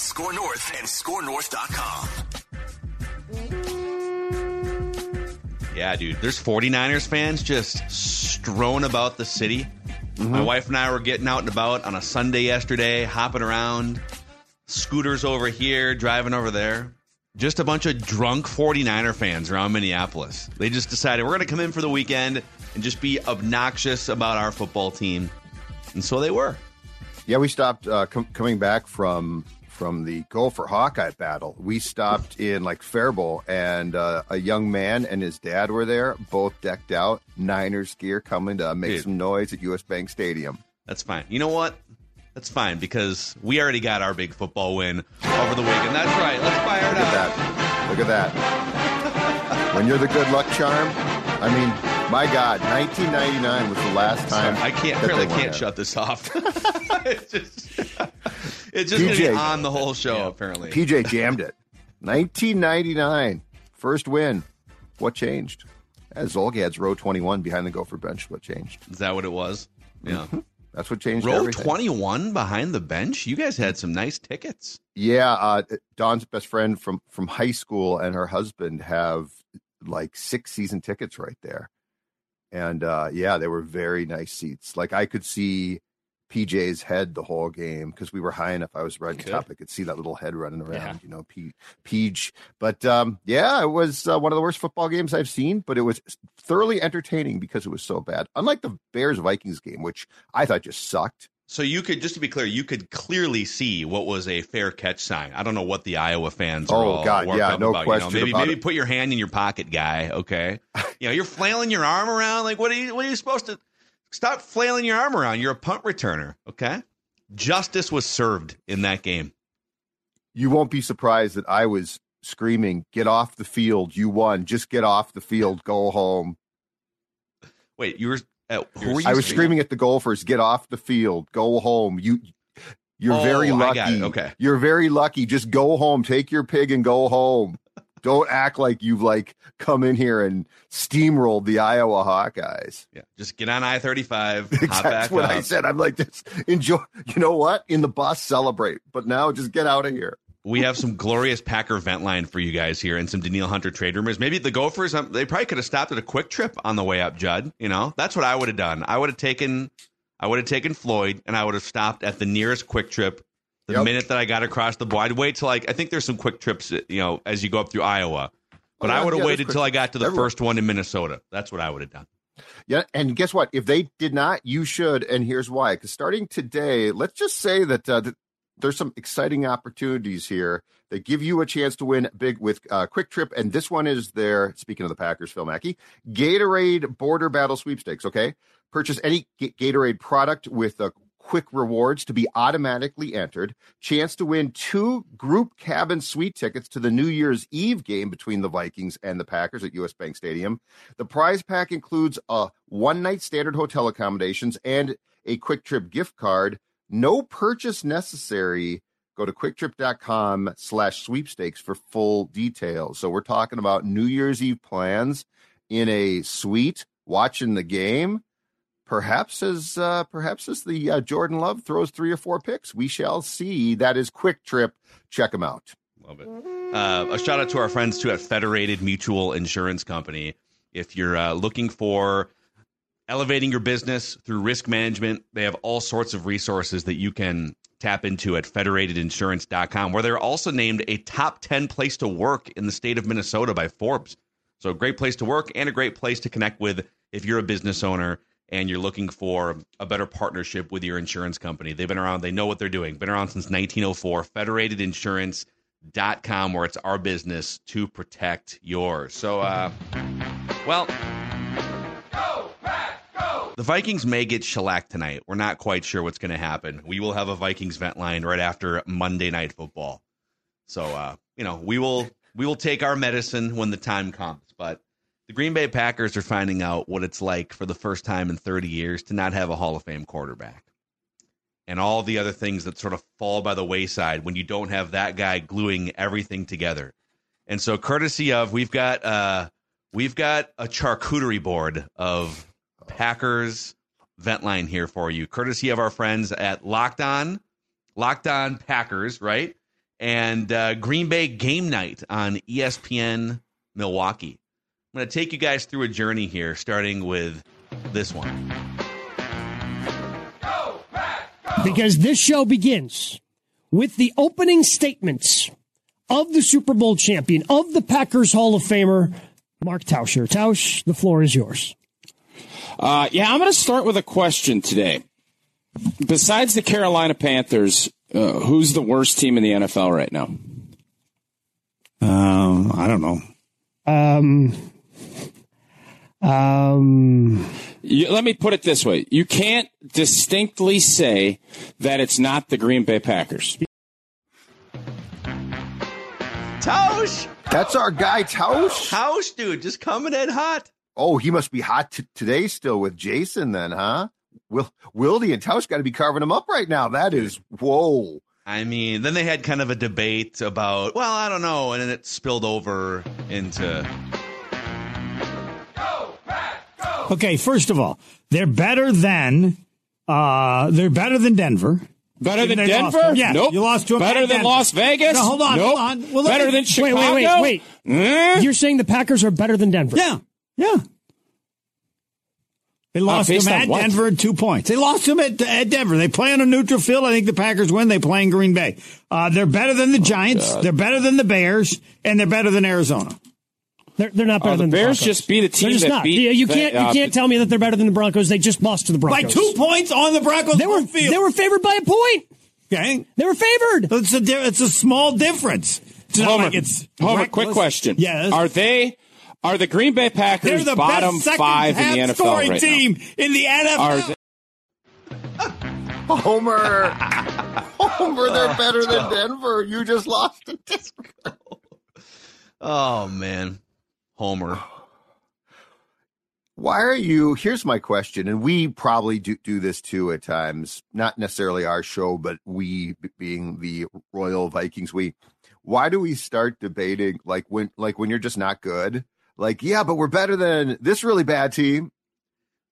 Score North and ScoreNorth.com. Yeah, dude. There's 49ers fans just strolling about the city. My wife and I were getting out and about on a Sunday yesterday, hopping around, scooters over here, driving over there. Just a bunch of drunk 49er fans around Minneapolis. They just decided we're going to come in for the weekend and just be obnoxious about our football team. And so they were. Yeah, we stopped uh, com- coming back from from the Gopher Hawkeye battle. We stopped in like Faribault, and uh, a young man and his dad were there, both decked out, Niners gear, coming to make Dude. some noise at US Bank Stadium. That's fine. You know what? That's fine because we already got our big football win over the weekend. That's right. Let's fire it Look at up. that! Look at that! when you're the good luck charm, I mean, my God, 1999 was the last time. I can't really can't it. shut this off. it's just, it's just gonna be on the whole show apparently. PJ jammed it. 1999, first win. What changed? As Zulgad's row 21 behind the Gopher bench. What changed? Is that what it was? Yeah. That's what changed Row everything. 21 behind the bench. You guys had some nice tickets. Yeah, uh, Dawn's best friend from from high school and her husband have like six season tickets right there, and uh, yeah, they were very nice seats. Like I could see PJ's head the whole game because we were high enough. I was right Could. top. I could see that little head running around. Yeah. You know, P- Peach. But um, yeah, it was uh, one of the worst football games I've seen. But it was thoroughly entertaining because it was so bad. Unlike the Bears Vikings game, which I thought just sucked. So you could just to be clear, you could clearly see what was a fair catch sign. I don't know what the Iowa fans are Oh, all God, yeah, up no about. question you know, maybe maybe it. put your hand in your pocket, guy. Okay, you know you're flailing your arm around. Like what are you? What are you supposed to? Stop flailing your arm around. You're a punt returner. Okay. Justice was served in that game. you won't be surprised that I was screaming, "Get off the field! You won! Just get off the field! Go home!" Wait, you were. Uh, who were you? I was screaming at the Gophers, "Get off the field! Go home! You, you're Oh, very lucky. Okay. you're very lucky. Just go home. Take your pig and go home. Don't act like you've like come in here and steamrolled the Iowa Hawkeyes." Yeah, just get on I thirty five. That's what up. I said. I'm like, just enjoy. You know what? In the bus, celebrate. But now, just get out of here. We have some glorious Packer vent line for you guys here and some Danielle Hunter trade rumors. Maybe the Gophers, um, they probably could have stopped at a QuikTrip on the way up, Judd. You know, that's what I would have done. I would have taken, I would have taken Floyd and I would have stopped at the nearest QuikTrip the Yep. minute that I got across the board. I'd wait till like, I think there's some QuikTrips, you know, as you go up through Iowa. But Oh, I would have yeah, waited till I got to the everywhere. first one in Minnesota. That's what I would have done. Yeah, and guess what? If they did not, you should, and here's why. Because starting today, let's just say that, uh, that there's some exciting opportunities here that give you a chance to win big with uh, QuikTrip, and this one is their. Speaking of the Packers, Phil Mackey, Gatorade Border Battle Sweepstakes. Okay, purchase any Gatorade product with uh, quick rewards to be automatically entered. Chance to win two group cabin suite tickets to the New Year's Eve game between the Vikings and the Packers at US Bank Stadium. The prize pack includes a one night standard hotel accommodations and a QuikTrip gift card. No purchase necessary. Go to quiktrip.com slash sweepstakes for full details. So we're talking about New Year's Eve plans in a suite, watching the game. Perhaps as uh, perhaps as the uh, Jordan Love throws three or four picks, we shall see. That is QuikTrip. Check them out. Love it. Uh, a shout out to our friends too at Federated Mutual Insurance Company. If you're uh, looking for elevating your business through risk management, they have all sorts of resources that you can tap into at federatedinsurance.com, where they're also named a top 10 place to work in the state of Minnesota by Forbes. So, a great place to work and a great place to connect with if you're a business owner and you're looking for a better partnership with your insurance company. They've been around, they know what they're doing. Been around since 1904. Federatedinsurance.com, where it's our business to protect yours. So, uh, well, go, go. the Vikings may get shellacked tonight. We're not quite sure what's going to happen. We will have a Vikings vent line right after Monday Night Football. So, uh, you know, we will we will take our medicine when the time comes. But the Green Bay Packers are finding out what it's like for the first time in 30 years to not have a Hall of Fame quarterback. And all the other things that sort of fall by the wayside when you don't have that guy gluing everything together. And so, courtesy of, we've got uh, we've got a charcuterie board of Packers vent line here for you, courtesy of our friends at Locked On, Locked On Packers, right? And uh, Green Bay Game Night on ESPN Milwaukee. I'm going to take you guys through a journey here, starting with this one. Because this show begins with the opening statements of the Super Bowl champion, of the Packers Hall of Famer, Mark Tauscher. Tausch, the floor is yours. Uh, yeah, I'm going to start with a question today. Besides the Carolina Panthers, uh, who's the worst team in the NFL right now? Um, I don't know. Um, um, You, let me put it this way: you can't distinctly say that it's not the Green Bay Packers. Tausch! That's our guy, Tausch. Tausch, dude, just coming in hot. Oh, he must be hot t- today still with Jason, then, huh? Will Wildy and Tausch got to be carving him up right now. That is whoa. I mean, then they had kind of a debate about, well, I don't know, and then it spilled over into Okay, first of all, they're better than uh they're better than Denver. Better than lost Denver? to- yeah, nope. you lost to 'em Better than Denver. Las Vegas? No, hold on, nope. hold on. Well, better me- than Chicago? wait, wait, wait. Eh? You're saying the Packers are better than Denver? Yeah. Yeah. They lost based them at what? Denver at two points. They lost to them at, at Denver. They play on a neutral field. I think the Packers win. They play in Green Bay. Uh, they're better than the Oh, Giants. They're better than the Bears, and they're better than Arizona. They're, they're not better Oh, the than Bears Broncos. just beat a team They're just that not. beat you, you the- can't. uh, you can't tell me that they're better than the Broncos. They just lost to the Broncos By two points on the Broncos They were. field. They were favored by a point. okay. They were favored. It's a it's a small difference. It's Homer, like it's Homer, quick question. Yes. Are they are the Green Bay Packers They're Packers the bottom best five in the NFL scoring right team in the? NFL. Are they, Homer. Homer, they're better than Denver. You just lost to Denver. Oh man, Homer. Why are you? Here's my question, and we probably do, do this too at times. Not necessarily our show, but we being the Royal Vikings, we. Why do we start debating like when like when you're just not good? Like, yeah, but we're better than this really bad team.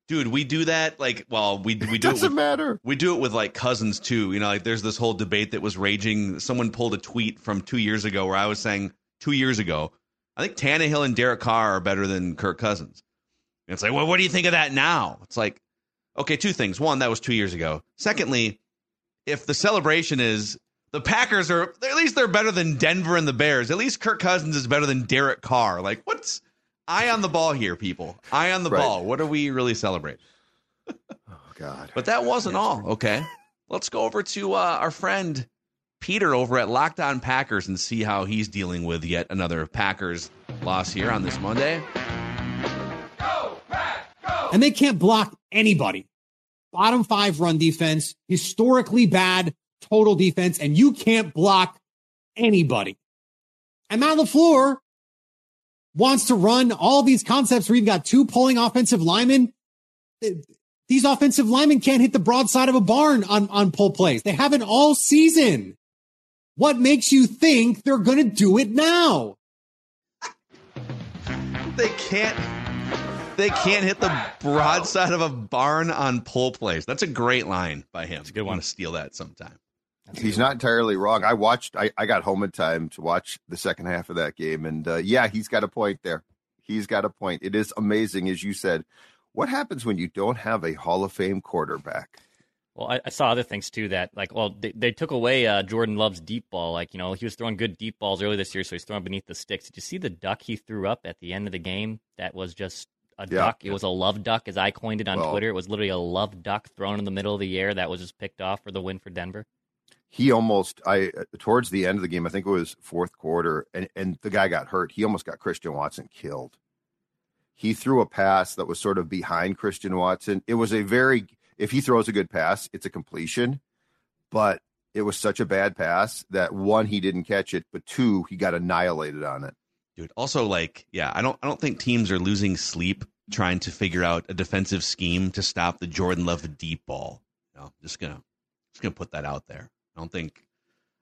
Dude, we do that like well, we we It do it doesn't with, matter. we do it with like cousins too. You know, like there's this whole debate that was raging. Someone pulled a tweet from two years ago where I was saying two years ago, I think Tannehill and Derek Carr are better than Kirk Cousins. And it's like, well, what do you think of that now? It's like, okay, two things. One, that was two years ago. Secondly, if the celebration is the Packers are at least they're better than Denver and the Bears. At least Kirk Cousins is better than Derek Carr. Like, what's eye on the ball here, people? Eye on the Right. ball. What are we really celebrating? Oh God. But that wasn't all. Okay. Let's go over to uh, our friend Peter over at Locked On Packers and see how he's dealing with yet another Packers loss here on this Monday. Go, Pack, go. and they can't block anybody. Bottom five run defense, historically bad total defense, and you can't block anybody. And Matt LaFleur wants to run all these concepts where you've got two pulling offensive linemen. These offensive linemen can't hit the broadside of a barn on, on pull plays. They haven't all season. What makes you think they're going to do it now? They can't they can't hit the broadside of a barn on pull plays. That's a great line by him. It's a good one to steal that sometime. He's not entirely wrong. I watched. I, I got home in time to watch the second half of that game, and uh, yeah, he's got a point there. He's got a point. It is amazing, as you said. What happens when you don't have a Hall of Fame quarterback? Well, I, I saw other things too that, like, well, they, they took away uh, Jordan Love's deep ball. Like, you know, he was throwing good deep balls early this year, so he's throwing beneath the sticks. Did you see the duck he threw up at the end of the game? That was just a Yeah. duck. It was a love duck, as I coined it on Well- Twitter. It was literally a love duck thrown in the middle of the air that was just picked off for the win for Denver. He almost. I towards the end of the game, I think it was fourth quarter, and and the guy got hurt. He almost got Christian Watson killed. he threw a pass that was sort of behind Christian Watson. It was a very if he throws a good pass, it's a completion, but it was such a bad pass that one he didn't catch it, but two he got annihilated on it. Dude, also like, yeah, I don't I don't think teams are losing sleep trying to figure out a defensive scheme to stop the Jordan Love deep ball. You know, just gonna just gonna put that out there. I don't think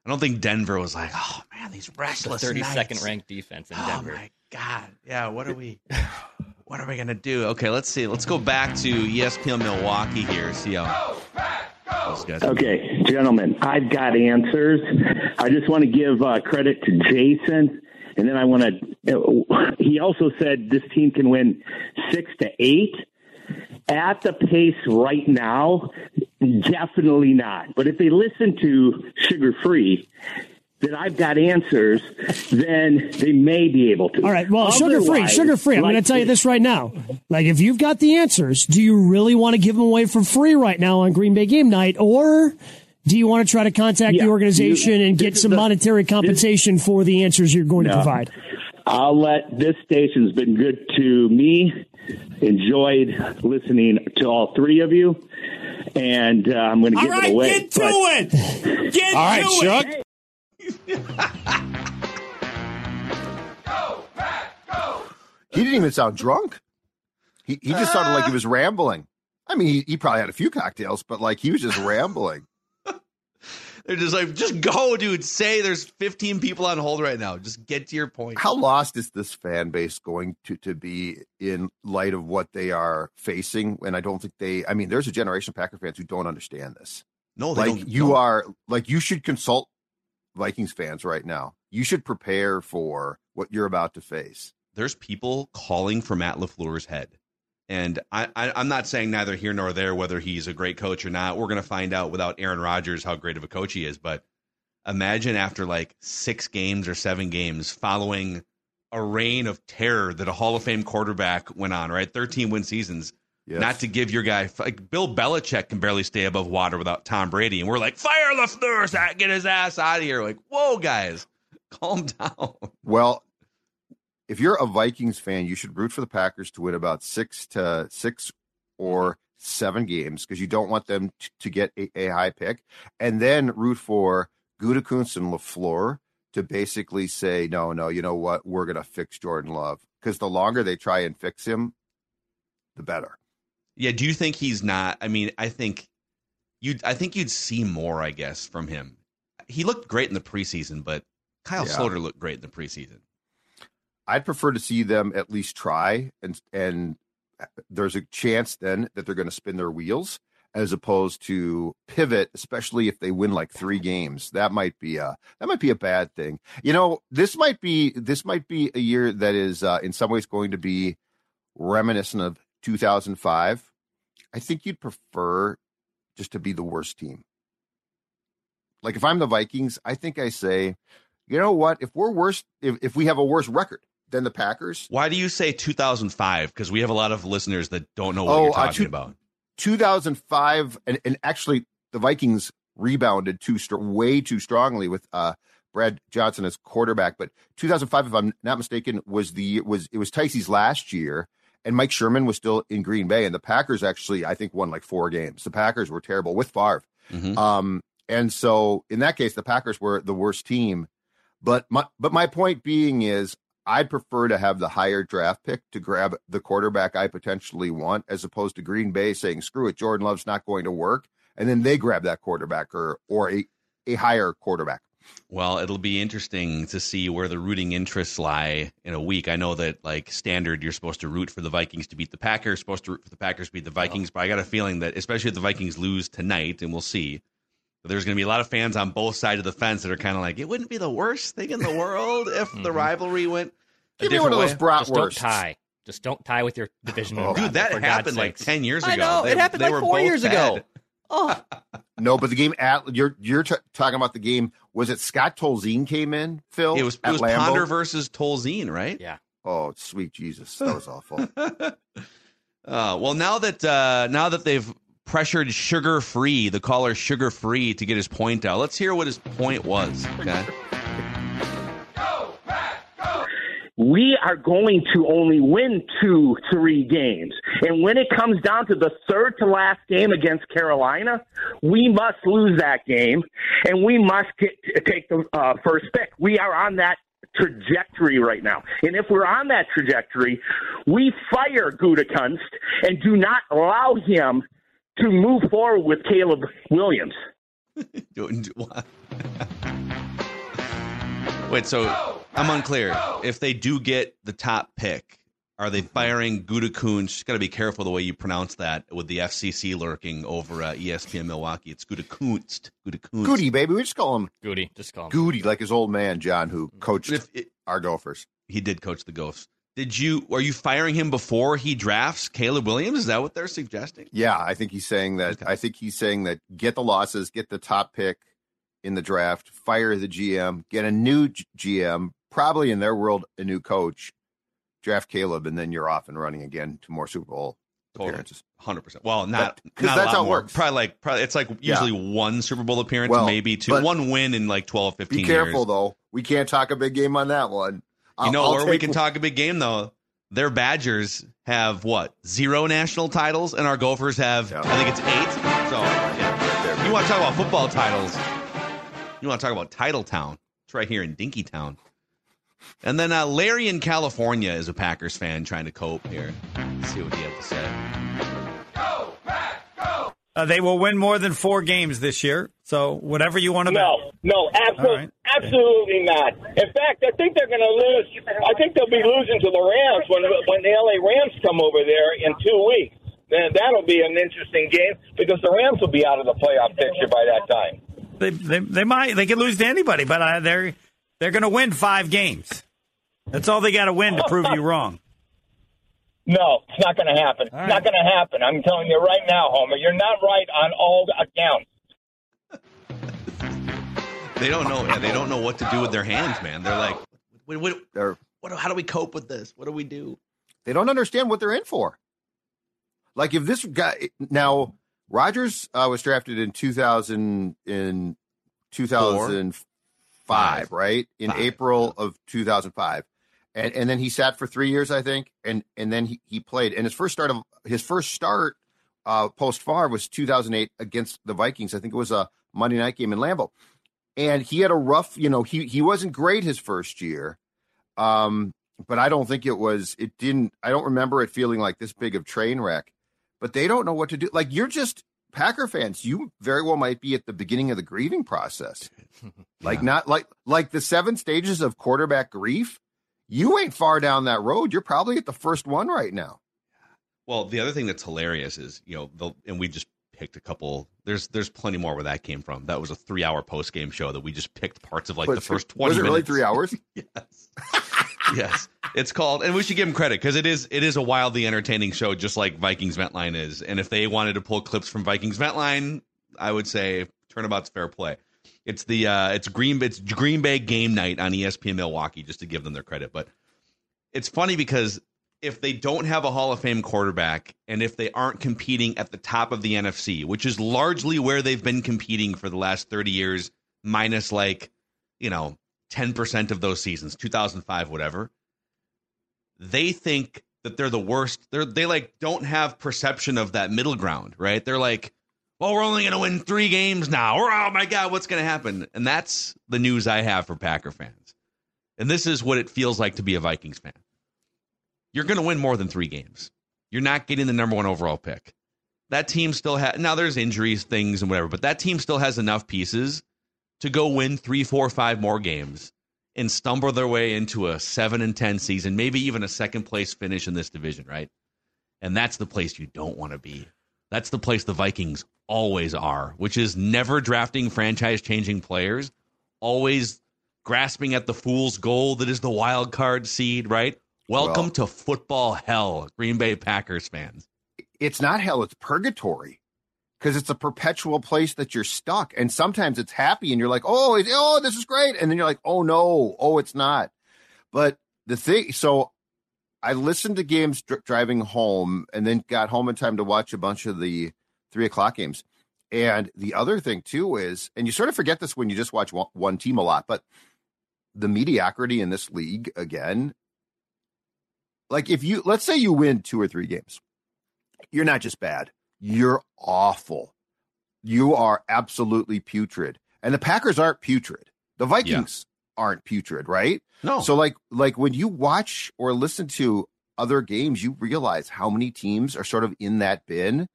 I don't think Denver was like, oh man, these restless Thirty second ranked defense in Oh Denver. my god, yeah. What are we? What are we gonna do? Okay, let's see. Let's go back to ESPN Milwaukee here. See how. Okay, gentlemen, I've got answers. I just want to give uh, credit to Jason, and then I want to. He also said this team can win six to eight. At the pace right now, definitely not. But if they listen to Sugar Free, that I've got answers, then they may be able to. All right. Well, sugar free, sugar free. I'm going to tell you this right now. Like, if you've got the answers, do you really want to give them away for free right now on Green Bay game night, or do you want to try to contact Yeah, the organization you- and get some the- monetary compensation for the answers you're going to provide? I'll let this station's been good to me. Enjoyed listening to all three of you, and uh, I'm going to give right, it away. get to but- it. Get All right, to Chuck. it. He didn't even sound drunk. He he just sounded like he uh. was rambling. I mean, he, he probably had a few cocktails, but like he was just rambling. They're just like, just go, dude. Say there's 15 people on hold right now. Just get to your point. How lost is this fan base going to to be in light of what they are facing? And I don't think they. I mean, there's a generation of Packer fans who don't understand this. No, they like don't. you no. are like you should consult Vikings fans right now. You should prepare for what you're about to face. there's people calling for Matt LaFleur's head. And I, I, I'm not saying neither here nor there whether he's a great coach or not. We're going to find out without Aaron Rodgers how great of a coach he is. But imagine after like six games or seven games following a reign of terror that a Hall of Fame quarterback went on, right? 13 win seasons. Yes. Not to give your guy, like Bill Belichick can barely stay above water without Tom Brady. And we're like, fire LaFleur, uh, get his ass out of here. Like, whoa, guys, calm down. Well, if you're a Vikings fan, you should root for the Packers to win about six to six or seven games because you don't want them t- to get a, a high pick, and then root for Gutekunst and Lafleur to basically say, no, no, you know what, we're gonna fix Jordan Love because the longer they try and fix him, the better. Yeah, do you think he's not? I mean, I think you'd I think you'd see more, I guess, from him. He looked great in the preseason, but Kyle Yeah. Sloter looked great in the preseason. I'd prefer to see them at least try, and and there's a chance then that they're going to spin their wheels as opposed to pivot, especially if they win like three games. That might be a that might be a bad thing. You know, this might be this might be a year that is uh, in some ways going to be reminiscent of 2005. I think you'd prefer just to be the worst team. Like if I'm the Vikings, I think I say, you know what? If we're worse, if, if we have a worse record than the Packers, Why do you say 2005? Because we have a lot of listeners that don't know what Oh, you're uh, talking two- about. 2005, and, and actually the Vikings rebounded too str- way too strongly with uh, Brad Johnson as quarterback. But 2005, if I'm not mistaken, was the was it was Ticey's last year, and Mike Sherman was still in Green Bay, and the Packers actually I think won like four games. The Packers were terrible with Favre. Mhm. Um, and so in that case, the Packers were the worst team. But my but my point being is I'd prefer to have the higher draft pick to grab the quarterback I potentially want, as opposed to Green Bay saying, screw it, Jordan Love's not going to work. And then they grab that quarterback or or a, a higher quarterback. Well, it'll be interesting to see where the rooting interests lie in a week. I know that, like standard, you're supposed to root for the Vikings to beat the Packers, supposed to root for the Packers to beat the Vikings. But I got a feeling that, especially if the Vikings lose tonight, and we'll see, that there's going to be a lot of fans on both sides of the fence that are kind of like, it wouldn't be the worst thing in the world if the mm-hmm. rivalry went. a Give me one of those way. Just don't bratwursts. tie. Just don't tie with your division. Oh. Dude, that for happened like 10 years ago. I know. They- it happened like four both years ago. Bad. Oh, No, but the game at you're you're t- talking about the game. Was it Scott Tolzien came in? Phil, It was, it was Lambeau? Ponder versus Tolzien, right? yeah. Oh, sweet Jesus, that was awful. uh, well, now that uh, now that they've pressured Sugar Free, the caller Sugar Free, to get his point out, let's hear what his point was. Okay. We are going to only win two, three games. And when it comes down to the third to last game against Carolina, we must lose that game and we must get, take the uh, first pick. We are on that trajectory right now. And if we're on that trajectory, we fire Gutekunst and do not allow him to move forward with Caleb Williams. Wait, so I'm unclear. If they do get the top pick, are they firing Gutekunst? Got to be careful the way you pronounce that with the FCC lurking over uh, ESPN Milwaukee. It's Gutekunst. Gutekunst. Goody, baby. We just call him Goody. Just call him Goody, like his old man John, who coached it, our Gophers. He did coach the Gophers. Did you? Are you firing him before he drafts Caleb Williams? Is that what they're suggesting? Yeah, I think he's saying that. Okay. I think he's saying that. Get the losses, get the top pick in the draft, fire the GM, get a new GM, probably in their world a new coach, draft Caleb, and then you're off and running again to more Super Bowl appearances. Hundred percent. Well, not because that's how it works. Probably like probably it's like usually yeah. one Super Bowl appearance, well, maybe two, one win in like 12, 15 Be careful years. though. We can't talk a big game on that one. I'll, you know I'll where we can talk a big game though. Their Badgers have what zero national titles, and our Gophers have yeah. I think it's eight. So yeah. you want to talk about football titles? You want to talk about Title Town? It's right here in Dinkytown. And then uh, Larry in California is a Packers fan trying to cope here. Let's see what he has to say. Go, Pack, go! Uh, they will win more than four games this year. So whatever you want to no, bet. No, absolutely, right. absolutely not. In fact, I think they're going to lose. I think they'll be losing to the Rams when when the LA Rams come over there in two weeks. Then that'll be an interesting game because the Rams will be out of the playoff picture by that time. They, they, they might they could lose to anybody, but uh, they're they're going to win five games. That's all they got to win to prove you wrong. No, it's not going to happen. All it's right. not going to happen. I'm telling you right now, Homer. You're not right on all accounts. they don't know. They don't know what to do with their hands, man. They're like, what, what, they're, what, how do we cope with this? What do we do? They don't understand what they're in for. Like if this guy now Rodgers uh, was drafted in 2000 in 2005, right? In Five. April of 2005. And and then he sat for 3 years I think and and then he, he played and his first start of his first start uh, post Favre was 2008 against the Vikings. I think it was a Monday night game in Lambeau. And he had a rough, you know, he he wasn't great his first year. Um but I don't think it was it didn't I don't remember it feeling like this big of train wreck but they don't know what to do. Like you're just Packer fans, you very well might be at the beginning of the grieving process. Like yeah. not like like the seven stages of quarterback grief. You ain't far down that road. You're probably at the first one right now. Well, the other thing that's hilarious is, you know, the, and we just picked a couple. There's there's plenty more where that came from. That was a three hour post game show that we just picked parts of like the first twenty. Was it minutes. really three hours? yes. yes, it's called, and we should give them credit because it is it is a wildly entertaining show, just like Vikings Ventline is. And if they wanted to pull clips from Vikings Ventline, I would say turnabout's fair play. It's the uh, it's Green it's Green Bay game night on ESPN Milwaukee, just to give them their credit. But it's funny because if they don't have a Hall of Fame quarterback and if they aren't competing at the top of the NFC, which is largely where they've been competing for the last 30 years, minus like, you know, 10% of those seasons, 2005, whatever, they think that they're the worst. They're, they like don't have perception of that middle ground, right? They're like, well, we're only going to win three games now. Or, oh my God, what's going to happen? And that's the news I have for Packer fans. And this is what it feels like to be a Vikings fan. You're going to win more than three games. You're not getting the number one overall pick. That team still has, now there's injuries, things, and whatever, but that team still has enough pieces to go win three, four, five more games and stumble their way into a seven and ten season, maybe even a second place finish in this division, right? And that's the place you don't want to be. That's the place the Vikings always are, which is never drafting franchise changing players, always grasping at the fool's gold that is the wild card seed, right? Welcome well, to football hell, Green Bay Packers fans. It's not hell, it's purgatory because it's a perpetual place that you're stuck. And sometimes it's happy and you're like, oh, oh, this is great. And then you're like, oh, no, oh, it's not. But the thing, so I listened to games dr- driving home and then got home in time to watch a bunch of the three o'clock games. And the other thing too is, and you sort of forget this when you just watch one, one team a lot, but the mediocrity in this league again like if you let's say you win two or three games, you're not just bad, you're awful. You are absolutely putrid. And the Packers aren't putrid. The Vikings aren't putrid, right? No. So like like when you watch or listen to other games, you realize how many teams are sort of in that bin.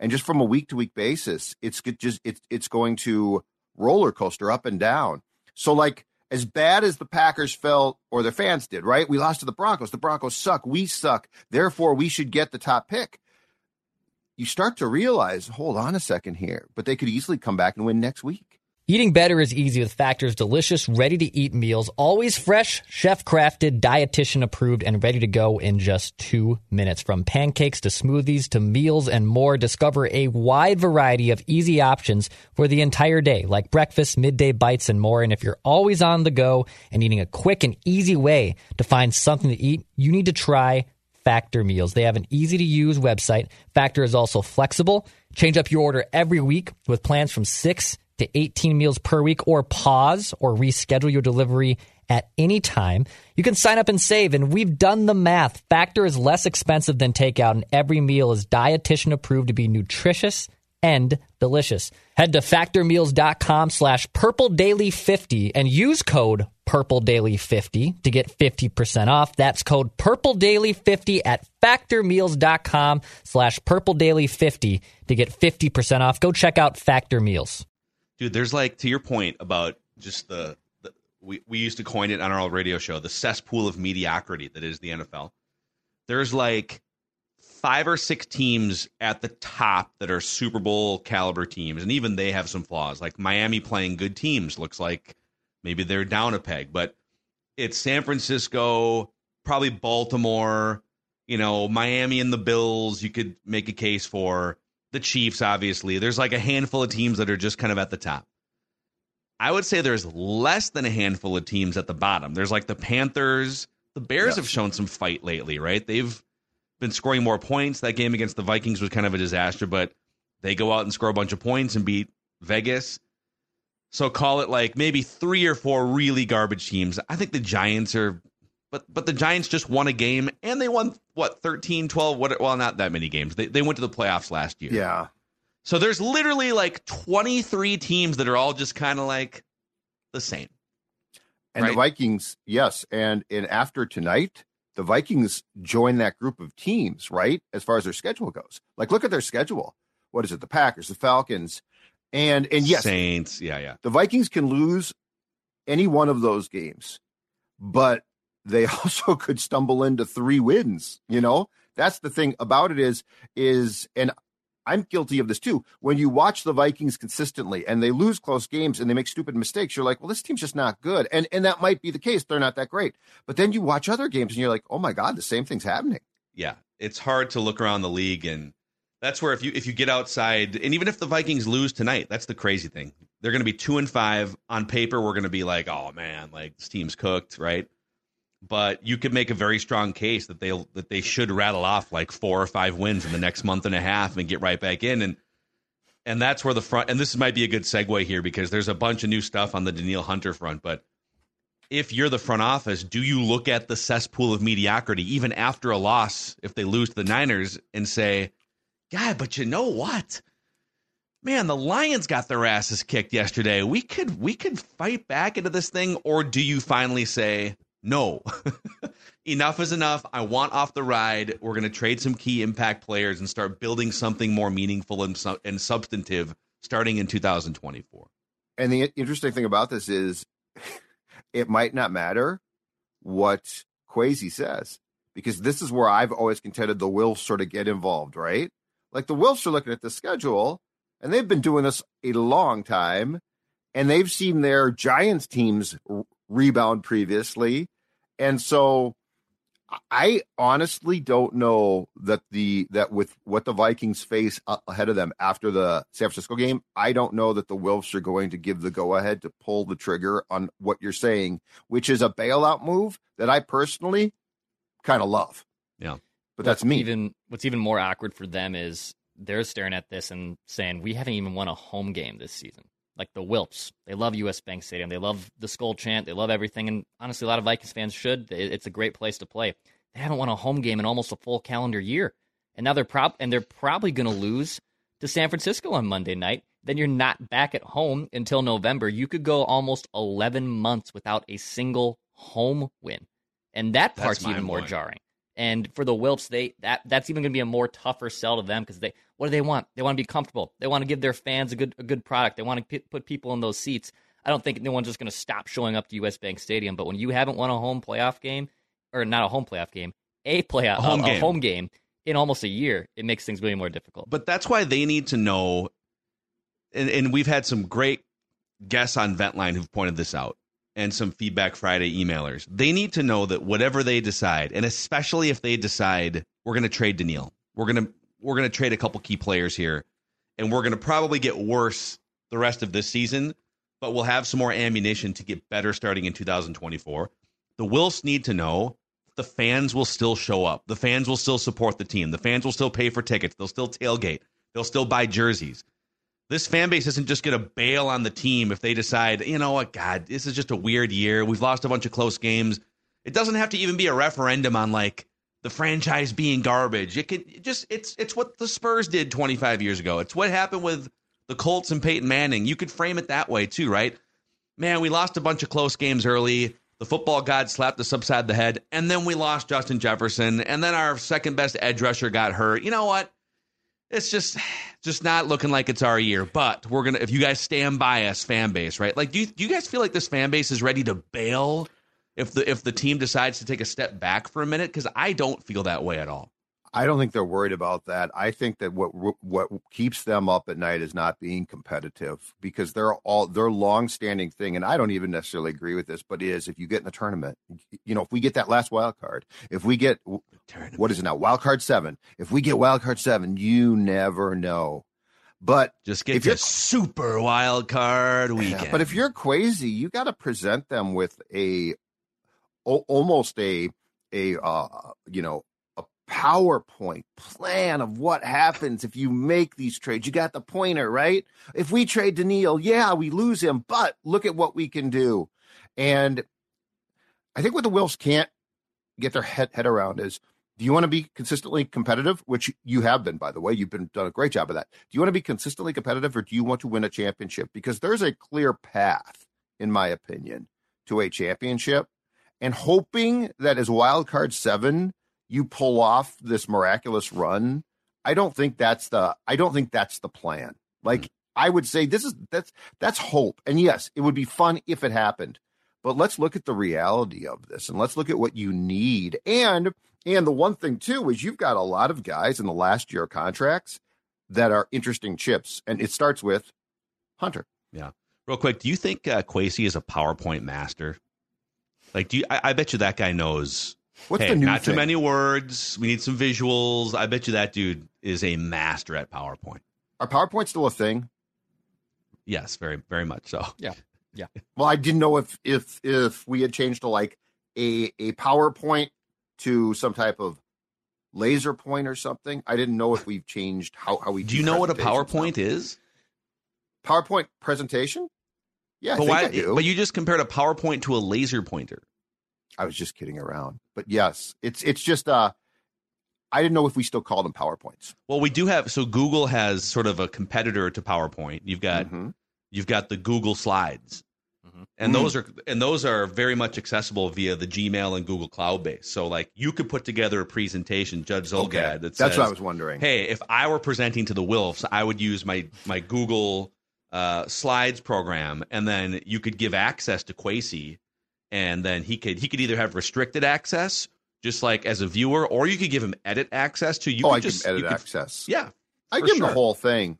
And just from a week to week basis, it's just it's it's going to roller coaster up and down. So like as bad as the Packers felt or their fans did, right? We lost to the Broncos. The Broncos suck. We suck. Therefore, we should get the top pick. You start to realize, hold on a second here, but they could easily come back and win next week. Eating better is easy with Factor's delicious, ready to eat meals, always fresh, chef crafted, dietitian approved, and ready to go in just two minutes. From pancakes to smoothies to meals and more, discover a wide variety of easy options for the entire day, like breakfast, midday bites, and more. And if you're always on the go and needing a quick and easy way to find something to eat, you need to try Factor meals. They have an easy to use website. Factor is also flexible. Change up your order every week with plans from 6 to 18 meals per week or pause or reschedule your delivery at any time. You can sign up and save and we've done the math. Factor is less expensive than takeout and every meal is dietitian approved to be nutritious and delicious. Head to factormeals.com slash purple daily 50 and use code purple daily 50 to get 50% off. That's code purple daily 50 at factormeals.com slash purple daily 50 to get 50% off. Go check out Factor Meals. dude there's like to your point about just the, the we, we used to coin it on our old radio show the cesspool of mediocrity that is the nfl there's like five or six teams at the top that are super bowl caliber teams and even they have some flaws like miami playing good teams looks like maybe they're down a peg but it's san francisco probably baltimore you know miami and the bills you could make a case for the Chiefs, obviously. There's like a handful of teams that are just kind of at the top. I would say there's less than a handful of teams at the bottom. There's like the Panthers. The Bears Yes. have shown some fight lately, right? They've been scoring more points. That game against the Vikings was kind of a disaster, but they go out and score a bunch of points and beat Vegas. So call it like maybe three or four really garbage teams. I think the Giants are but but the Giants just won a game and they won what 13 12 what well not that many games. They they went to the playoffs last year. Yeah. So there's literally like 23 teams that are all just kind of like the same. And the Vikings, yes. And and after tonight, the Vikings join that group of teams, right? As far as their schedule goes. Like look at their schedule. What is it? The Packers, the Falcons, and and yes, Saints, yeah, yeah. the Vikings can lose any one of those games, but they also could stumble into three wins. You know, that's the thing about it is is and I'm guilty of this too. When you watch the Vikings consistently and they lose close games and they make stupid mistakes, you're like, well, this team's just not good. And and that might be the case. They're not that great. But then you watch other games and you're like, oh my God, the same thing's happening. yeah, it's hard to look around the league, and that's where if you if you get outside, and even if the Vikings lose tonight, that's the crazy thing. They're going to be two and five on paper. We're going to be like, oh man, like this team's cooked, right? But you could make a very strong case that they that they should rattle off like four or five wins in the next month and a half and get right back in, and and that's where the front. And this might be a good segue here because there's a bunch of new stuff on the Danielle Hunter front, but if you're the front office, do you look at the cesspool of mediocrity even after a loss if they lose to the Niners and say, "God, but you know what? Man, the Lions got their asses kicked yesterday. We could we could fight back into this thing or do you finally say, "No. enough is enough. I want off the ride. We're going to trade some key impact players and start building something more meaningful and, su- and substantive starting in 2024." And the interesting thing about this is it might not matter what Kwesi says, because this is where I've always contended the Wilfs sort of get involved, right? Like the Wilfs are looking at the schedule and they've been doing this a long time and they've seen their Giants teams rebound previously. And so I honestly don't know that the that with what the Vikings face ahead of them after the San Francisco game, I don't know that the Wilfs are going to give the go ahead to pull the trigger on what you're saying, which is a bailout move that I personally kind of love. Yeah. But that's me. Even what's even more awkward for them is they're staring at this and saying we haven't even won a home game this season. Like the Wilfs, they love U.S. Bank Stadium. They love the Skull chant. They love everything. And honestly, a lot of Vikings fans should. It's a great place to play. they haven't won a home game in almost a full calendar year, and now they're prob and they're probably going to lose to San Francisco on Monday night. Then you're not back at home until November. You could go almost 11 months without a single home win, and that part's even more jarring. And for the Wilfs, they that that's even going to be a more tougher sell to them because they what do they want? They want to be comfortable. They want to give their fans a good a good product. They want to p- put people in those seats. I don't think anyone's just going to stop showing up to U.S. Bank Stadium. But when you haven't won a home playoff game, or not a home playoff game, a playoff A home a, game. home game in almost a year, it makes things really more difficult. But that's why they need to know, and, and we've had some great guests on Ventline who've pointed this out, and some Feedback Friday emailers. They need to know that whatever they decide, and especially if they decide we're going to trade Danielle, we're going to we're going to trade a couple key players here, and we're going to probably get worse the rest of this season, but we'll have some more ammunition to get better starting in 2024. The Wilfs need to know the fans will still show up. The fans will still support the team. The fans will still pay for tickets. They'll still tailgate. They'll still buy jerseys. This fan base isn't just going to bail on the team if they decide, you know what, God, this is just a weird year. We've lost a bunch of close games. It doesn't have to even be a referendum on like the franchise being garbage. It can just it's it's what the Spurs did 25 years ago. It's what happened with the Colts and Peyton Manning. You could frame it that way too, right? Man, we lost a bunch of close games early. The football god slapped us upside the head, and then we lost Justin Jefferson, and then our second best edge rusher got hurt. You know what? It's just just not looking like it's our year. But we're gonna if you guys stand by us, fan base, right? Like, do you, do you guys feel like this fan base is ready to bail if the if the team decides to take a step back for a minute? Because I don't feel that way at all. I don't think they're worried about that. I think that what what keeps them up at night is not being competitive because they're all their long-standing thing, and I don't even necessarily agree with this, but is if you get in the tournament, you know, if we get that last wild card, if we get what is it now, wild card seven, if we get wild card seven, you never know. But Just get if you're super wild card weekend. yeah, but if you're crazy, you got to present them with a almost a a uh, you know PowerPoint plan of what happens if you make these trades. You got the pointer, right? If we trade Danielle, yeah, we lose him, but look at what we can do. And I think what the Wilfs can't get their head, head around is do you want to be consistently competitive which you have been by the way you've been done a great job of that do you want to be consistently competitive or do you want to win a championship because there's a clear path in my opinion to a championship and hoping that as wild card 7 you pull off this miraculous run i don't think that's the i don't think that's the plan like i would say this is that's that's hope and yes it would be fun if it happened but let's look at the reality of this and let's look at what you need and and the one thing too is you've got a lot of guys in the last year contracts that are interesting chips and it starts with hunter Yeah. Real quick, do you think uh, Kwesi is a PowerPoint master? Like, do you? I, I bet you that guy knows. What's hey, the new not too many words. We need some visuals. I bet you that dude is a master at PowerPoint. are powerpoint still a thing Yes, very, very much so. Yeah. Yeah. well i didn't know if if if we had changed to like a a powerpoint to some type of laser point or something i didn't know if we've changed how how we Do you know what a presentations now. PowerPoint is? powerpoint presentation yeah I but think why? I do. But you just compared a PowerPoint to a laser pointer. I was just kidding around. But yes, it's it's just uh I didn't know if we still call them PowerPoints. Well, we do have. So Google has sort of a competitor to PowerPoint. You've got Mhm. you've got the Google Slides, Mhm. and Mm. those are and those are very much accessible via the Gmail and Google Cloud base. So like you could put together a presentation, Judge Zulgad, Okay. that That's says, what I was wondering. Hey, if I were presenting to the Wilfs, I would use my my Google uh, Slides program, and then you could give access to Kwesi, and then he could he could either have restricted access, just like as a viewer, or you could give him edit access to. You oh, could I just can edit you could- access. Yeah, I give him the whole thing.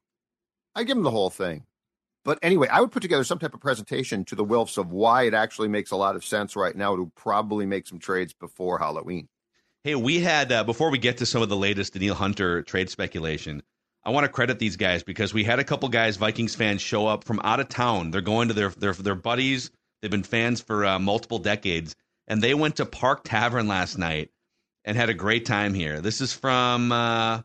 I give him the whole thing. But anyway, I would put together some type of presentation to the Wilfs of why it actually makes a lot of sense right now to probably make some trades before Halloween. Hey, we had uh, before we get to some of the latest Danielle Hunter trade speculation. I want to credit these guys because we had a couple guys, Vikings fans, show up from out of town. They're going to their their their buddies. They've been fans for uh, multiple decades, and they went to Park Tavern last night and had a great time here. This is from uh,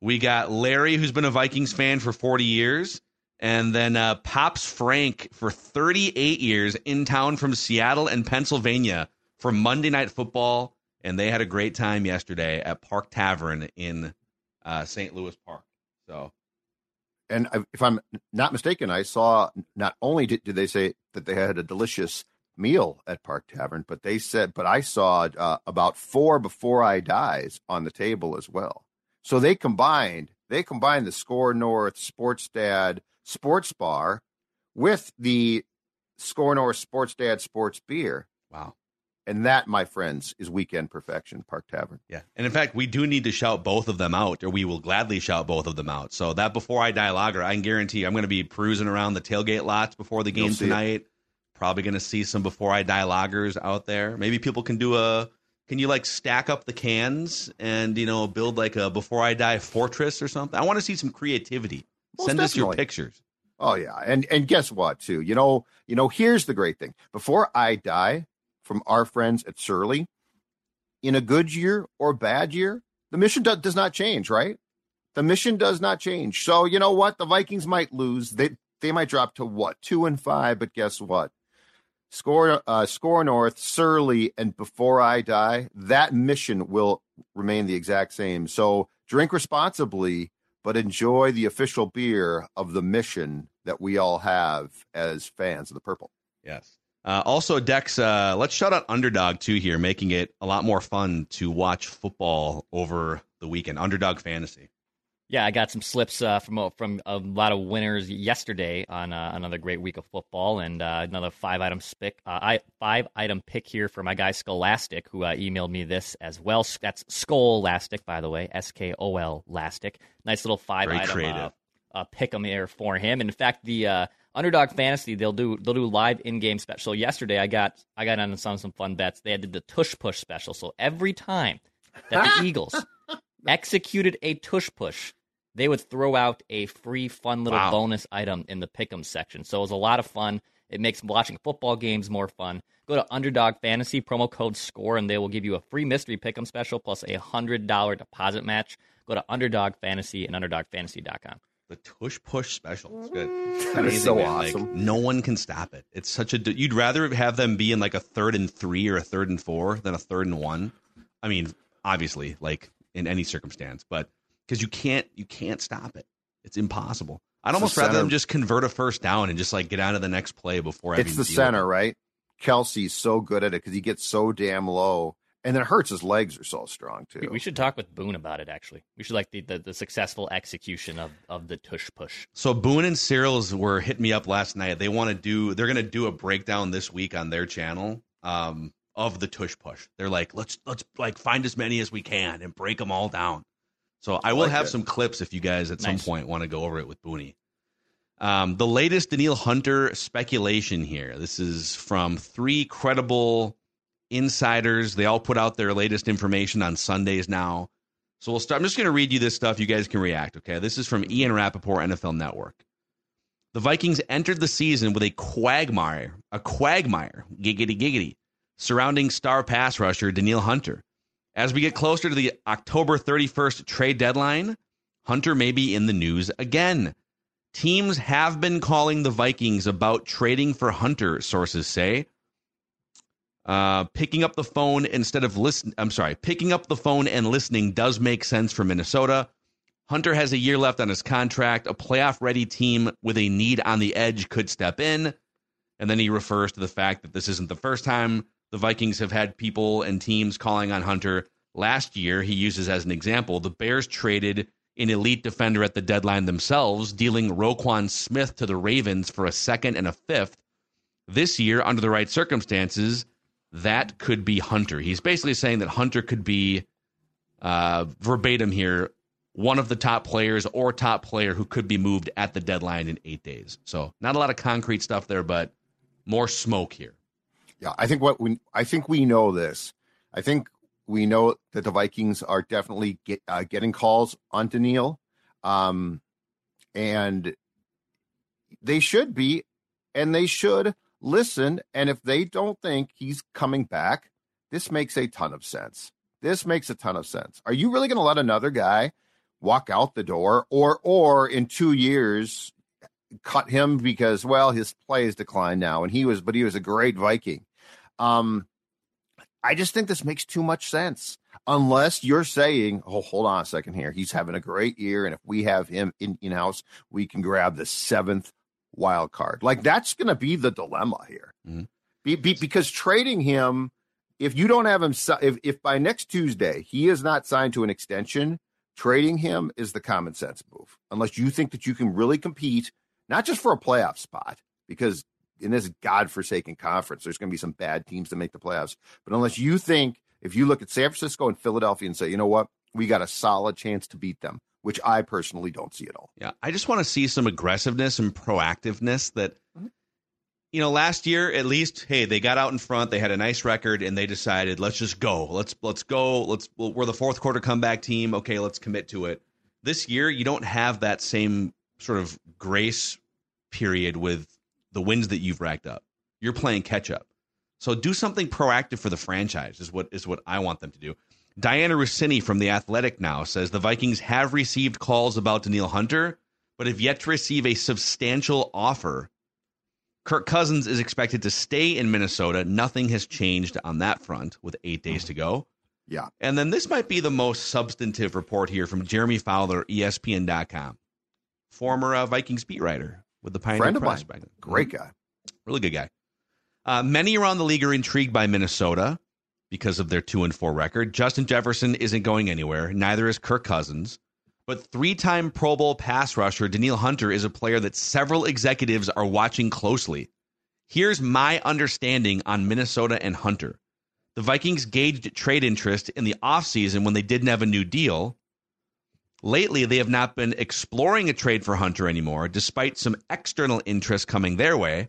we got Larry, who's been a Vikings fan for forty years, and then uh, Pops Frank for thirty eight years in town from Seattle and Pennsylvania for Monday Night Football and they had a great time yesterday at Park Tavern in uh, St. Louis Park. So, and if I'm not mistaken, I saw not only did, did they say that they had a delicious meal at Park Tavern, but they said, but I saw uh, about four before I dies on the table as well. So they combined they combined the Score North Sports Dad Sports Bar with the Score North Sports Dad Sports Beer. Wow. And that, my friends, is weekend perfection, Park Tavern. Yeah. And in fact, we do need to shout both of them out, or we will gladly shout both of them out. So that Before I Die lager, I can guarantee I'm going to be cruising around the tailgate lots before the game You'll it. tonight. Probably going to see some Before I Die lagers out there. Maybe people can do a. Can you like stack up the cans and you know build like a Before I Die fortress or something? I want to see some creativity. Most Send us your pictures. Oh yeah, and and guess what too? You know, you know. Here's the great thing: before I die, from our friends at Surly, in a good year or bad year, the mission do- does not change. Right? The mission does not change. So you know what? The Vikings might lose. They they might drop to what two and five. But guess what? Score uh, SKOR North, Surly, and before I die, that mission will remain the exact same. So drink responsibly, but enjoy the official beer of the mission that we all have as fans of the purple. Yes. Uh, also, Dex, uh, let's shout out Underdog too here, making it a lot more fun to watch football over the weekend. Underdog Fantasy. Yeah, I got some slips uh, from a- from a lot of winners yesterday on uh, another great week of football, and uh, another five item pick. Uh, I five item pick here for my guy Skolastic, who uh, emailed me this as well. That's Skolastic, by the way, S K O L Lastic. Nice little five Very item creative. uh, uh, pick 'em here for him. And in fact, the uh, Underdog Fantasy they'll do they'll do live in game special. Yesterday, I got I got on some some fun bets. They did the tush push special. So every time that the Eagles executed a tush push, they would throw out a free, fun little Wow. bonus item in the pick'em section. So it was a lot of fun. It makes watching football games more fun. Go to Underdog Fantasy promo code SCORE, and they will give you a free mystery pick'em special plus a hundred dollar deposit match. Go to Underdog Fantasy and UnderdogFantasy.com. The tush push special. It's good. Mm. It's That is amazing, so man. Like, awesome. no one can stop it. It's such a. You'd rather have them be in like a third and three or a third and four than a third and one. I mean, obviously, like in any circumstance, but because you can't, you can't stop it. It's impossible. I'd It's the almost rather them just convert a first down and just like get out of the next play before. It's the center, it. right? Kelce's so good at it because he gets so damn low, and then it hurts his legs are so strong too. We, we should talk with Boone about it. Actually, we should like the, the, the successful execution of, of the tush push. So Boone and Sirles were hitting me up last night. They want to do. They're going to do a breakdown this week on their channel um, of the tush push. They're like, let's let's like find as many as we can and break them all down. So I will like have it. some clips if you guys at Nice. some point want to go over it with Booney. Um, the latest Danielle Hunter speculation here. This is from three credible insiders. They all put out their latest information on Sundays now. So we'll start. I'm just going to read you this stuff. You guys can react. Okay. This is from Ian Rapoport, NFL Network. The Vikings entered the season with a quagmire, a quagmire, giggity giggity, surrounding star pass rusher Danielle Hunter. As we get closer to the October 31st trade deadline, Hunter may be in the news again. Teams have been calling the Vikings about trading for Hunter, sources say. Uh, picking up the phone instead of listen. I'm sorry, picking up the phone and listening does make sense for Minnesota. Hunter has a year left on his contract. A playoff ready team with a need on the edge could step in. And then he refers to the fact that this isn't the first time the Vikings have had people and teams calling on Hunter. Last year, he uses as an example, the Bears traded an elite defender at the deadline themselves, dealing Roquan Smith to the Ravens for a second and a fifth. This year, under the right circumstances, that could be Hunter. He's basically saying that Hunter could be uh, verbatim here, one of the top players or top player who could be moved at the deadline in eight days. So not a lot of concrete stuff there, but more smoke here. Yeah, I think what we I think we know this. I think we know that the Vikings are definitely get, uh, getting calls on Danielle, um, and they should be, and they should listen. And if they don't think he's coming back, this makes a ton of sense. This makes a ton of sense. Are you really going to let another guy walk out the door, or or in two years cut him because well his play has declined now, and he was but he was a great Viking. Um, I just think this makes too much sense. Unless you're saying, oh, hold on a second here. He's having a great year. And if we have him in, in house, we can grab the seventh wild card. Like that's going to be the dilemma here. Mm-hmm. Be, be, because trading him, if you don't have him, if, if by next Tuesday he is not signed to an extension, trading him is the common sense move. Unless you think that you can really compete, not just for a playoff spot, because in this godforsaken conference, there's going to be some bad teams that make the playoffs. But unless you think, if you look at San Francisco and Philadelphia and say, you know what, we got a solid chance to beat them, which I personally don't see at all. Yeah, I just want to see some aggressiveness and proactiveness that. Mm-hmm. You know, last year at least, hey, they got out in front. They had a nice record, and they decided, let's just go. Let's let's go. Let's we're the fourth quarter comeback team. Okay, let's commit to it. This year, you don't have that same sort of grace period with the wins that you've racked up. You're playing catch up. So do something proactive for the franchise is what is what I want them to do. Dianna Russini from the Athletic now says the Vikings have received calls about Danielle Hunter, but have yet to receive a substantial offer. Kirk Cousins is expected to stay in Minnesota. Nothing has changed on that front with eight days to go. Yeah. And then this might be the most substantive report here from Jeremy Fowler, ESPN.com, former uh, Vikings beat writer with the Pioneer Friend mine. Great guy. Really good guy. Uh, many around the league are intrigued by Minnesota because of their two and four record. Justin Jefferson isn't going anywhere. Neither is Kirk Cousins. But three-time Pro Bowl pass rusher Danielle Hunter is a player that several executives are watching closely. Here's my understanding on Minnesota and Hunter. The Vikings gauged trade interest in the offseason when they didn't have a new deal. Lately, they have not been exploring a trade for Hunter anymore, despite some external interest coming their way.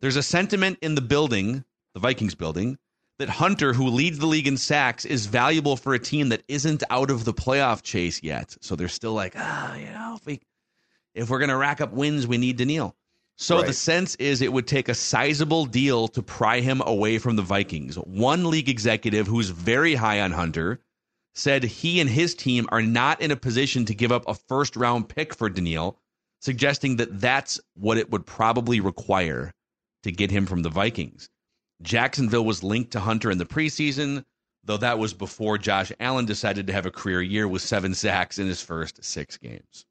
There's a sentiment in the building, the Vikings building, that Hunter, who leads the league in sacks, is valuable for a team that isn't out of the playoff chase yet. So they're still like, ah, you know, if we if we're gonna rack up wins, we need Danielle. So Right. the sense is it would take a sizable deal to pry him away from the Vikings. One league executive who's very high on Hunter said he and his team are not in a position to give up a first round pick for Danielle, suggesting that that's what it would probably require to get him from the Vikings. Jacksonville was linked to Hunter in the preseason, though that was before Josh Allen decided to have a career year with seven sacks in his first six games.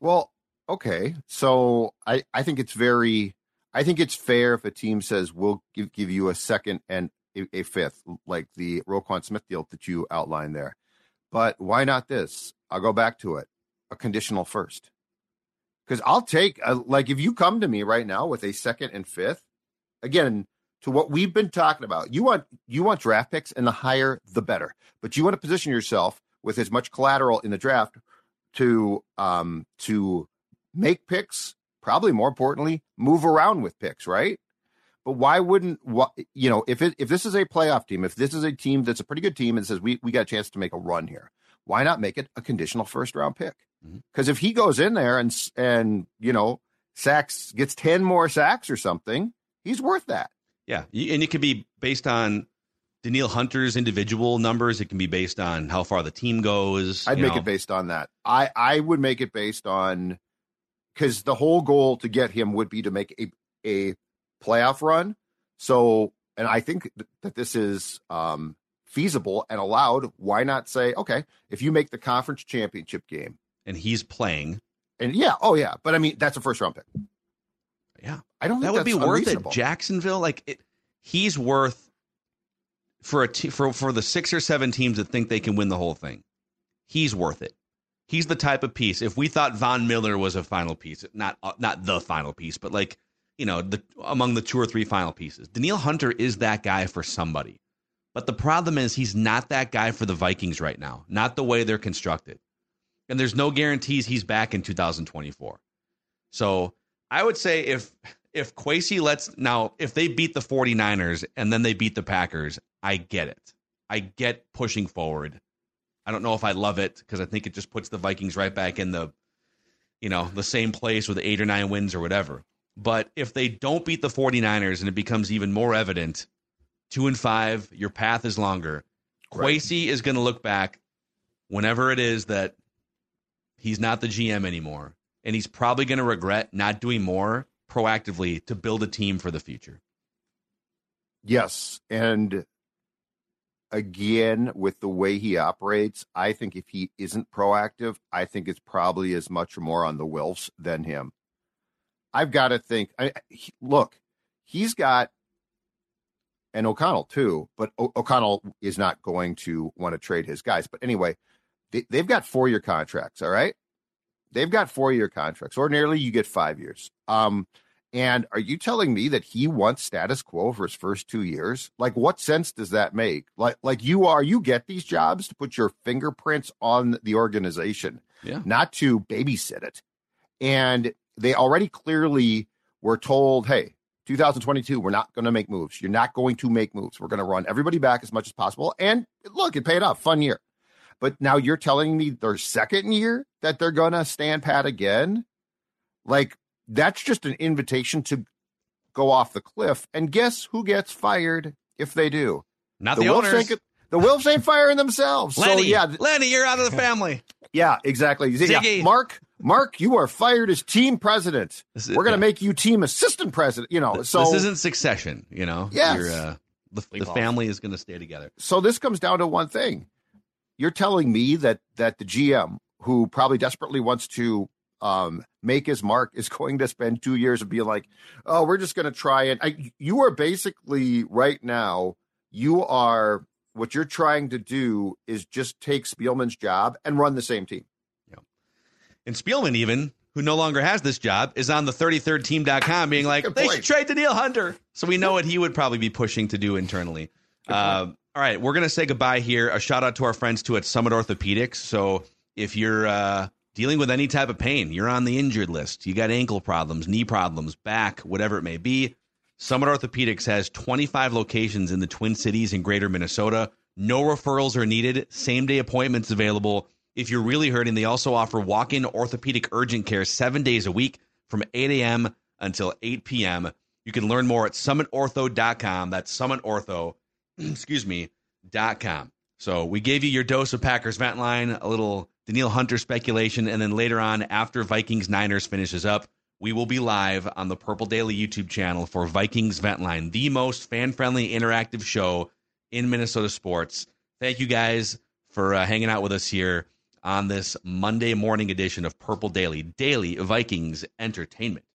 Well, okay. So I, I think it's very, I think it's fair if a team says we'll give, give you a second and a, a fifth, like the Roquan Smith deal that you outlined there. But why not this? I'll go back to it. A conditional first. Because I'll take, a, like, if you come to me right now with a second and fifth, again, to what we've been talking about, you want you want draft picks, and the higher the better. But you want to position yourself with as much collateral in the draft to um to make picks probably more importantly move around with picks right? But why wouldn't you know if it if this is a playoff team if this is a team that's a pretty good team and says we we got a chance to make a run here why not make it a conditional first round pick? Because if he goes in there and and you know sacks gets 10 more sacks or something he's worth that Yeah, and it could be based on Danielle Hunter's individual numbers. It can be based on how far the team goes. I'd make know. it based on that. I I would make it based on because the whole goal to get him would be to make a a playoff run. So, and I think that this is um, feasible and allowed. Why not say, okay, if you make the conference championship game, and he's playing, and yeah, oh yeah, but I mean that's a first round pick. Yeah, I don't. that would be worth it. Jacksonville, like it, he's worth for a for for the six or seven teams that think they can win the whole thing. He's worth it. He's the type of piece. If we thought Von Miller was a final piece, not uh, not the final piece, but like you know, the among the two or three final pieces, Danielle Hunter is that guy for somebody. But the problem is he's not that guy for the Vikings right now. Not the way they're constructed. And there's no guarantees he's back in 2024. So I would say if if Kwesi lets now if they beat the 49ers and then they beat the Packers, I get it. I get pushing forward. I don't know if I love it because I think it just puts the Vikings right back in the you know, the same place with eight or nine wins or whatever. But if they don't beat the 49ers and it becomes even more evident, two and five, your path is longer. Kwesi is going to look back whenever it is that he's not the GM anymore. And he's probably going to regret not doing more proactively to build a team for the future. Yes, and again with the way he operates, I think if he isn't proactive, I think it's probably as much or more on the Wilfs than him. I've got to think. I, he, look, he's got and O'Connell too, but o- O'Connell is not going to want to trade his guys. But anyway, they, they've got four year contracts. All right, they've got four year contracts. Ordinarily, you get five years. Um, and are you telling me that he wants status quo for his first two years? Like, what sense does that make? Like, like you are, you get these jobs to put your fingerprints on the organization, Yeah. not to babysit it. And they already clearly were told, hey, 2022, we're not going to make moves. You're not going to make moves. We're going to run everybody back as much as possible. And look, it paid off. Fun year. But now you're telling me their second year that they're going to stand pat again? Like, that's just an invitation to go off the cliff. And guess who gets fired if they do? Not the Wilfs owners. Ain't, the Wilfs ain't firing themselves. Lenny, so yeah, Lenny, you're out of the family. yeah, exactly. Yeah, Mark, Mark, you are fired as team president. Is- We're going to yeah. make you team assistant president. You know, so this isn't succession, you know. Yes. You're, uh, the, the family is going to stay together. so this comes down to one thing. You're telling me that that the GM, who probably desperately wants to um, make his mark, is going to spend two years of being like, "Oh, we're just going to try it." I, you are basically right now. You are what you're trying to do is just take Spielman's job and run the same team. And Spielman, even who no longer has this job, is on the 33rdteam.com being like, Good they point. should trade Danielle Hunter. So we know what he would probably be pushing to do internally. Uh, all right, we're to say goodbye here. A shout out to our friends too at Summit Orthopedics. So if you're uh, dealing with any type of pain, you're on the injured list, you got ankle problems, knee problems, back, whatever it may be, Summit Orthopedics has 25 locations in the Twin Cities and greater Minnesota. No referrals are needed, same day appointments available. If you're really hurting, they also offer walk in orthopedic urgent care seven days a week from 8 a.m. until 8 p.m. You can learn more at summitortho.com. That's summitortho, excuse me, dot com. So we gave you your dose of Packers vent line, a little Danielle Hunter speculation, and then later on, after Vikings Niners finishes up, we will be live on the Purple Daily YouTube channel for Vikings Vent Line, the most fan friendly interactive show in Minnesota sports. Thank you guys for uh, hanging out with us here on this Monday morning edition of Purple Daily, daily Vikings entertainment.